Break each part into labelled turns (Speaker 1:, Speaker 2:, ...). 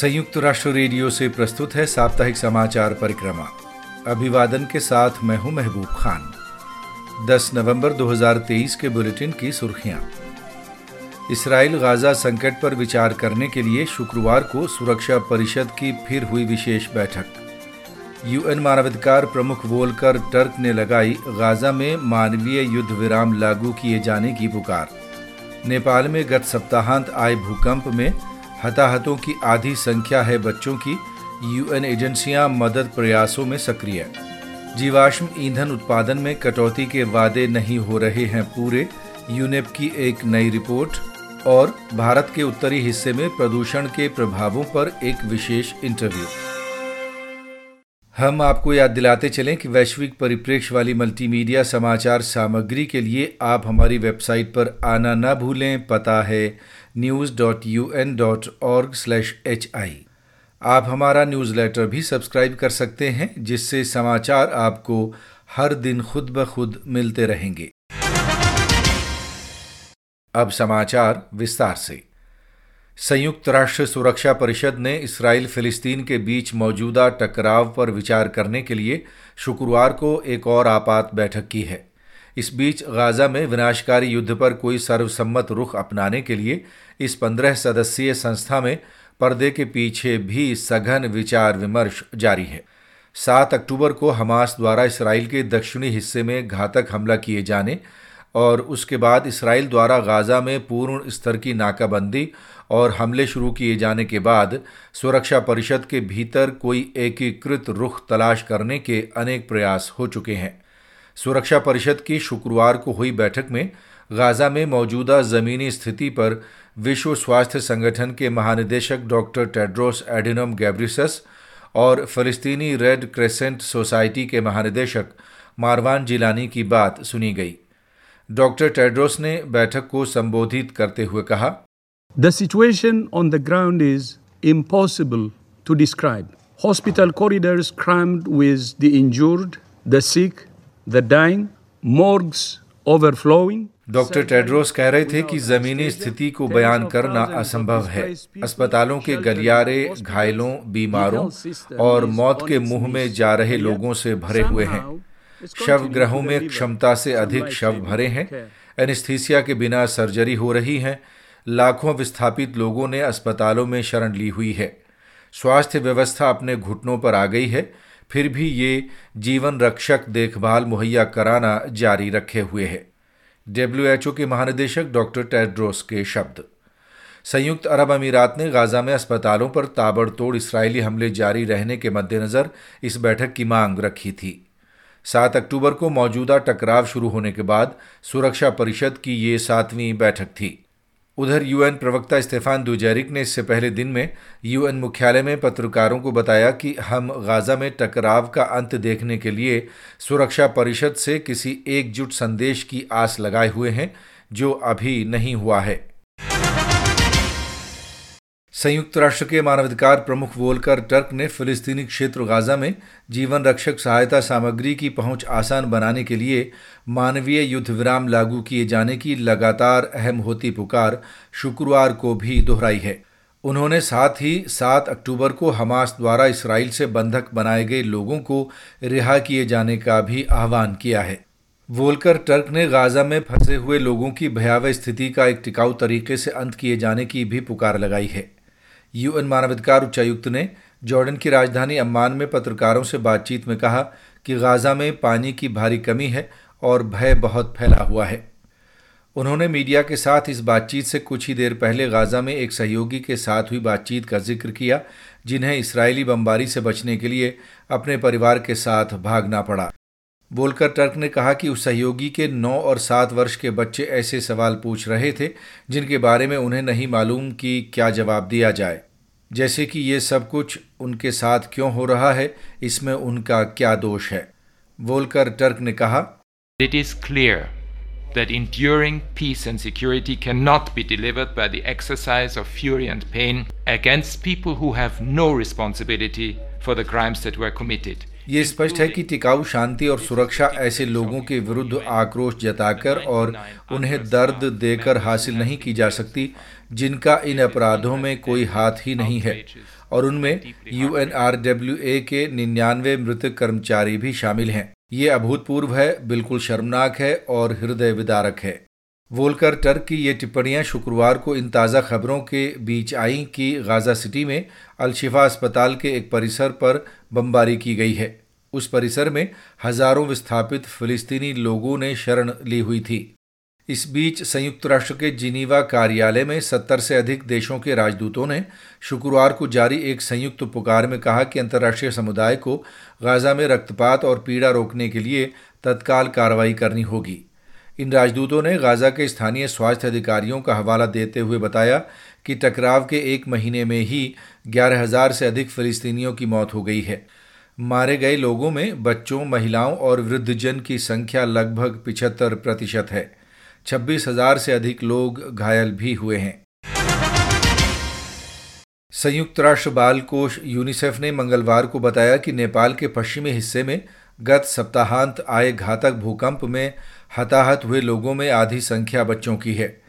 Speaker 1: संयुक्त राष्ट्र रेडियो से प्रस्तुत है साप्ताहिक समाचार परिक्रमा। अभिवादन के साथ मैं हूँ महबूब खान। 10 नवंबर 2023 के बुलेटिन की सुर्खियाँ। इसराइल गाजा संकट पर विचार करने के लिए शुक्रवार को सुरक्षा परिषद की फिर हुई विशेष बैठक। यूएन मानवाधिकार प्रमुख वोलकर टर्क ने लगाई, गाजा में मानवीय युद्ध विराम लागू किए जाने की पुकार। नेपाल में गत सप्ताहांत आए भूकंप में हताहतों की आधी संख्या है बच्चों की। यूएन एजेंसियाँ मदद प्रयासों में सक्रिय जीवाश्म ईंधन उत्पादन में कटौती के वादे नहीं हो रहे हैं पूरे, यूनेप की एक नई रिपोर्ट। और भारत के उत्तरी हिस्से में प्रदूषण के प्रभावों पर एक विशेष इंटरव्यू हम आपको याद दिलाते चलें कि वैश्विक परिप्रेक्ष्य वाली मल्टीमीडिया समाचार सामग्री के लिए आप हमारी वेबसाइट पर आना न भूलें, पता है। News dot U N dot org slash H I आप हमारा न्यूज़लेटर भी सब्सक्राइब कर सकते हैं, जिससे समाचार आपको हर दिन खुद ब खुद मिलते रहेंगे। अब समाचार विस्तार से। संयुक्त राष्ट्र सुरक्षा परिषद ने इसराइल फिलिस्तीन के बीच मौजूदा टकराव पर विचार करने के लिए शुक्रवार को एक और आपात बैठक की है। इस बीच गाजा में विनाशकारी युद्ध पर कोई सर्वसम्मत रुख अपनाने के लिए इस पंद्रह सदस्यीय संस्था में पर्दे के पीछे भी सघन विचार विमर्श जारी है। सात अक्टूबर को हमास द्वारा इसराइल के दक्षिणी हिस्से में घातक हमला किए जाने और उसके बाद इसराइल द्वारा गाजा में पूर्ण स्तर की नाकाबंदी और हमले शुरू किए जाने के बाद सुरक्षा परिषद के भीतर कोई एकीकृत रुख तलाश करने के अनेक प्रयास हो चुके हैं। सुरक्षा परिषद की शुक्रवार को हुई बैठक में गाजा में मौजूदा ज़मीनी स्थिति पर विश्व स्वास्थ्य संगठन के महानिदेशक डॉक्टर टेड्रोस एडिनम गैब्रिसस और फ़लस्तीनी रेड क्रेसेंट सोसाइटी के महानिदेशक मारवान जिलानी की बात सुनी गई डॉक्टर टेड्रोस ने बैठक को संबोधित करते हुए कहा
Speaker 2: the situation on the ground is impossible to describe. Hospital corridors crammed with the injured, the sick, the dying, morgues overflowing.
Speaker 1: Doctor Tedros कह रहे थे कि जमीनी स्थिति को बयान करना असंभव है अस्पतालों के गलियारे घायलों बीमारों और मौत के मुँह में जा रहे लोगों से भरे हुए हैं शव ग्रहों में क्षमता से अधिक शव भरे हैं एनेस्थीसिया के बिना सर्जरी हो रही है लाखों विस्थापित लोगों ने अस्पतालों में शरण ली हुई है स्वास्थ्य व्यवस्था अपने घुटनों पर आ गई है फिर भी ये जीवन रक्षक देखभाल मुहैया कराना जारी रखे हुए है। डब्ल्यूएचओ के महानिदेशक डॉक्टर टेड्रोस के शब्द। संयुक्त अरब अमीरात ने गाजा में अस्पतालों पर ताबड़तोड़ इसराइली हमले जारी रहने के मद्देनज़र इस बैठक की मांग रखी थी। सात अक्टूबर को मौजूदा टकराव शुरू होने के बाद सुरक्षा परिषद की ये सातवीं बैठक थी। उधर यूएन प्रवक्ता इस्तेफान दुजैरिक ने इससे पहले दिन में यूएन मुख्यालय में पत्रकारों को बताया कि हम गाजा में टकराव का अंत देखने के लिए सुरक्षा परिषद से किसी एकजुट संदेश की आस लगाए हुए हैं, जो अभी नहीं हुआ है। संयुक्त राष्ट्र के मानवाधिकार प्रमुख वोलकर टर्क ने फिलिस्तीनी क्षेत्र गाजा में जीवन रक्षक सहायता सामग्री की पहुँच आसान बनाने के लिए मानवीय युद्ध विराम लागू किए जाने की लगातार अहम होती पुकार शुक्रवार को भी दोहराई है। उन्होंने साथ ही सात अक्टूबर को हमास द्वारा इसराइल से बंधक बनाए गए लोगों को रिहा किए जाने का भी आह्वान किया है। वोलकर टर्क ने गाजा में फंसे हुए लोगों की भयावह स्थिति का एक टिकाऊ तरीके से अंत किए जाने की भी पुकार लगाई है। यूएन मानवाधिकार उच्चायुक्त ने जॉर्डन की राजधानी अम्मान में पत्रकारों से बातचीत में कहा कि गाजा में पानी की भारी कमी है और भय बहुत फैला हुआ है। उन्होंने मीडिया के साथ इस बातचीत से कुछ ही देर पहले गाजा में एक सहयोगी के साथ हुई बातचीत का ज़िक्र किया, जिन्हें इसराइली बमबारी से बचने के लिए अपने परिवार के साथ भागना पड़ा। बोलकर टर्क ने कहा कि उस सहयोगी के नौ और सात वर्ष के बच्चे ऐसे सवाल पूछ रहे थे, जिनके बारे में उन्हें नहीं मालूम कि क्या जवाब दिया जाए। जैसे कि ये सब कुछ उनके साथ क्यों हो रहा है, इसमें उनका क्या दोष है? बोलकर टर्क ने कहा
Speaker 3: it is clear that enduring peace and security can not be delivered by the exercise of fury and pain against people who have no responsibility for the crimes that were committed
Speaker 1: ये स्पष्ट है कि टिकाऊ शांति और सुरक्षा ऐसे लोगों के विरुद्ध आक्रोश जताकर और उन्हें दर्द देकर हासिल नहीं की जा सकती, जिनका इन अपराधों में कोई हाथ ही नहीं है। और उनमें यूएनआरडब्ल्यूए के निन्यानवे मृत कर्मचारी भी शामिल हैं। ये अभूतपूर्व है, बिल्कुल शर्मनाक है और हृदय विदारक है। वोलकर टर्क की ये टिप्पणियाँ शुक्रवार को इन ताज़ा खबरों के बीच आईं कि गाज़ा सिटी में अलशिफा अस्पताल के एक परिसर पर बमबारी की गई है। उस परिसर में हज़ारों विस्थापित फिलिस्तीनी लोगों ने शरण ली हुई थी। इस बीच संयुक्त राष्ट्र के जिनीवा कार्यालय में सत्तर से अधिक देशों के राजदूतों ने शुक्रवार को जारी एक संयुक्त पुकार में कहा कि अंतर्राष्ट्रीय समुदाय को गाज़ा में रक्तपात और पीड़ा रोकने के लिए तत्काल कार्रवाई करनी होगी। इन राजदूतों ने गाज़ा के स्थानीय स्वास्थ्य अधिकारियों का हवाला देते हुए बताया कि टकराव के एक महीने में ही ग्यारह हज़ार से अधिक फिलिस्तीनियों की मौत हो गई है। मारे गए लोगों में बच्चों, महिलाओं और वृद्धजन की संख्या लगभग पिछहत्तर प्रतिशत है। छब्बीस हज़ार से अधिक लोग घायल भी हुए हैं। संयुक्त राष्ट्र बाल कोष यूनिसेफ ने मंगलवार को बताया कि नेपाल के पश्चिमी हिस्से में गत सप्ताहांत आए घातक भूकंप में हताहत हुए लोगों में आधी संख्या बच्चों की है।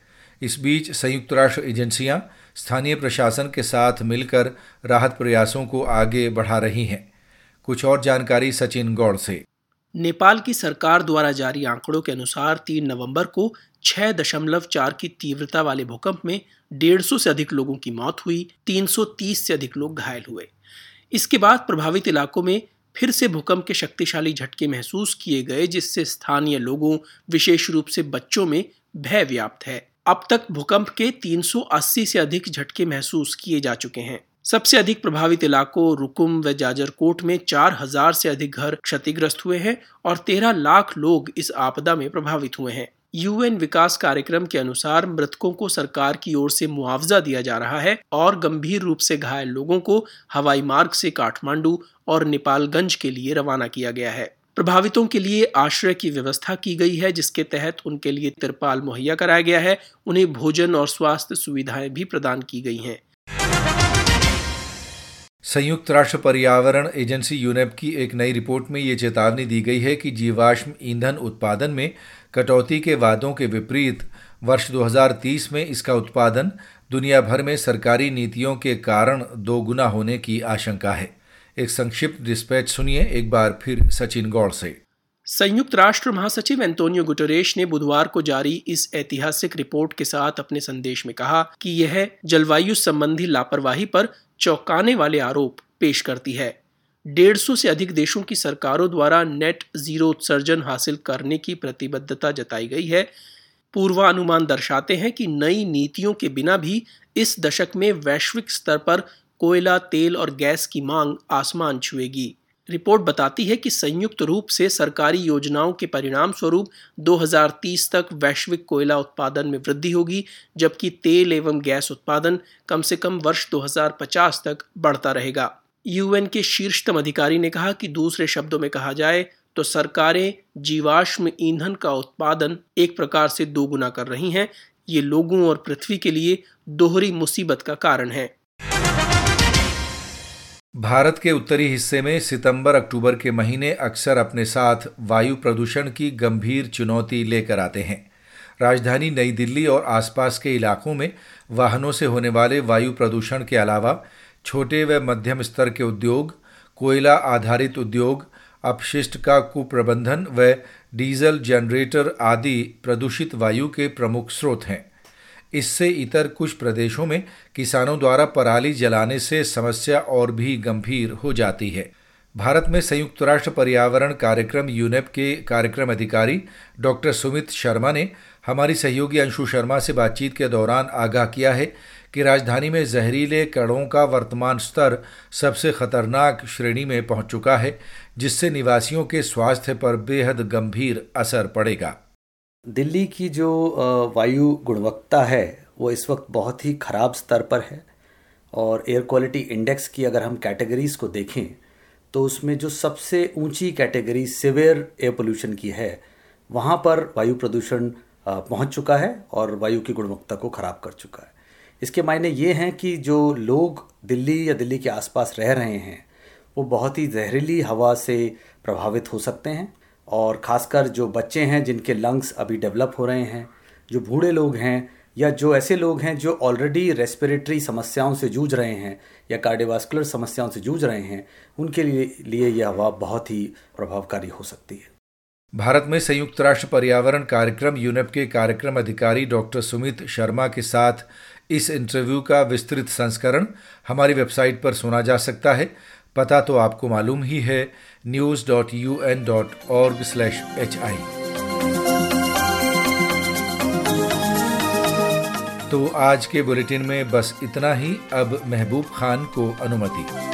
Speaker 1: इस बीच संयुक्त राष्ट्र एजेंसियाँ स्थानीय प्रशासन के साथ मिलकर राहत प्रयासों को आगे बढ़ा रही हैं। कुछ और जानकारी सचिन गौड़ से।
Speaker 4: नेपाल की सरकार द्वारा जारी आंकड़ों के अनुसार तीन नवंबर को छह दशमलव चार की तीव्रता वाले भूकंप में डेढ़ सौ से अधिक लोगों की मौत हुई 330 से अधिक लोग घायल हुए। इसके बाद प्रभावित इलाकों में फिर से भूकंप के शक्तिशाली झटके महसूस किए गए, जिससे स्थानीय लोगों, विशेष रूप से बच्चों में भय व्याप्त है। अब तक भूकंप के 380 से अधिक झटके महसूस किए जा चुके हैं। सबसे अधिक प्रभावित इलाकों रुकुम व जाजरकोट में चार हज़ार से अधिक घर क्षतिग्रस्त हुए हैं और तेरह लाख लोग इस आपदा में प्रभावित हुए हैं। यूएन विकास कार्यक्रम के अनुसार मृतकों को सरकार की ओर से मुआवजा दिया जा रहा है और गंभीर रूप से घायल लोगों को हवाई मार्ग से काठमांडू और नेपालगंज के लिए रवाना किया गया है। प्रभावितों के लिए आश्रय की व्यवस्था की गई है, जिसके तहत उनके लिए तिरपाल मुहैया कराया गया है। उन्हें भोजन और स्वास्थ्य सुविधाएँ भी प्रदान की गई हैं।
Speaker 1: संयुक्त राष्ट्र पर्यावरण एजेंसी यूनेप की एक नई रिपोर्ट में ये चेतावनी दी गई है कि जीवाश्म ईंधन उत्पादन में कटौती के वादों के विपरीत वर्ष 2030 में इसका उत्पादन दुनिया भर में सरकारी नीतियों के कारण दोगुना होने की आशंका है। एक संक्षिप्त डिस्पैच सुनिए एक बार फिर सचिन गौड़ से।
Speaker 4: संयुक्त राष्ट्र महासचिव एंटोनियो गुटरेश ने बुधवार को जारी इस ऐतिहासिक रिपोर्ट के साथ अपने संदेश में कहा कि यह जलवायु संबंधी लापरवाही पर चौंकाने वाले आरोप पेश करती है। डेढ़ सौ से अधिक देशों की सरकारों द्वारा नेट ज़ीरो उत्सर्जन हासिल करने की प्रतिबद्धता जताई गई है। पूर्वानुमान दर्शाते हैं कि नई नीतियों के बिना भी इस दशक में वैश्विक स्तर पर कोयला, तेल और गैस की मांग आसमान छुएगी। रिपोर्ट बताती है कि संयुक्त रूप से सरकारी योजनाओं के परिणाम स्वरूप 2030 तक वैश्विक कोयला उत्पादन में वृद्धि होगी, जबकि तेल एवं गैस उत्पादन कम से कम वर्ष 2050 तक बढ़ता रहेगा। यूएन के शीर्षतम अधिकारी ने कहा कि दूसरे शब्दों में कहा जाए तो सरकारें जीवाश्म ईंधन का उत्पादन एक प्रकार से दोगुना कर रही हैं। ये लोगों और पृथ्वी के लिए दोहरी मुसीबत का कारण है।
Speaker 1: भारत के उत्तरी हिस्से में सितंबर अक्टूबर के महीने अक्सर अपने साथ वायु प्रदूषण की गंभीर चुनौती लेकर आते हैं। राजधानी नई दिल्ली और आसपास के इलाकों में वाहनों से होने वाले वायु प्रदूषण के अलावा छोटे व मध्यम स्तर के उद्योग, कोयला आधारित उद्योग, अपशिष्ट का कुप्रबंधन व डीजल जनरेटर आदि प्रदूषित वायु के प्रमुख स्रोत हैं। इससे इतर कुछ प्रदेशों में किसानों द्वारा पराली जलाने से समस्या और भी गंभीर हो जाती है। भारत में संयुक्त राष्ट्र पर्यावरण कार्यक्रम यूनेप के कार्यक्रम अधिकारी डॉक्टर सुमित शर्मा ने हमारी सहयोगी अंशु शर्मा से बातचीत के दौरान आगाह किया है कि राजधानी में जहरीले कणों का वर्तमान स्तर सबसे खतरनाक श्रेणी में पहुँच चुका है, जिससे निवासियों के स्वास्थ्य पर बेहद गंभीर असर पड़ेगा।
Speaker 5: दिल्ली की जो वायु गुणवत्ता है, वो इस वक्त बहुत ही ख़राब स्तर पर है और एयर क्वालिटी इंडेक्स की अगर हम कैटेगरीज को देखें तो उसमें जो सबसे ऊँची कैटेगरी सिवियर एयर पोल्यूशन की है, वहाँ पर वायु प्रदूषण पहुँच चुका है और वायु की गुणवत्ता को ख़राब कर चुका है। इसके मायने ये हैं कि जो लोग दिल्ली या दिल्ली के आसपास रह रहे हैं, वो बहुत ही जहरीली हवा से प्रभावित हो सकते हैं। और ख़ासकर जो बच्चे हैं जिनके लंग्स अभी डेवलप हो रहे हैं, जो बूढ़े लोग हैं या जो ऐसे लोग हैं जो ऑलरेडी रेस्पिरेटरी समस्याओं से जूझ रहे हैं या कार्डियोवास्कुलर समस्याओं से जूझ रहे हैं, उनके लिए लिए यह हवा बहुत ही प्रभावकारी हो सकती है।
Speaker 1: भारत में संयुक्त राष्ट्र पर्यावरण कार्यक्रम यूनेप के कार्यक्रम अधिकारी डॉक्टर सुमित शर्मा के साथ इस इंटरव्यू का विस्तृत संस्करण हमारी वेबसाइट पर सुना जा सकता है। पता तो आपको मालूम ही है news dot U N dot org slash H I तो आज के बुलेटिन में बस इतना ही, अब महबूब खान को अनुमति।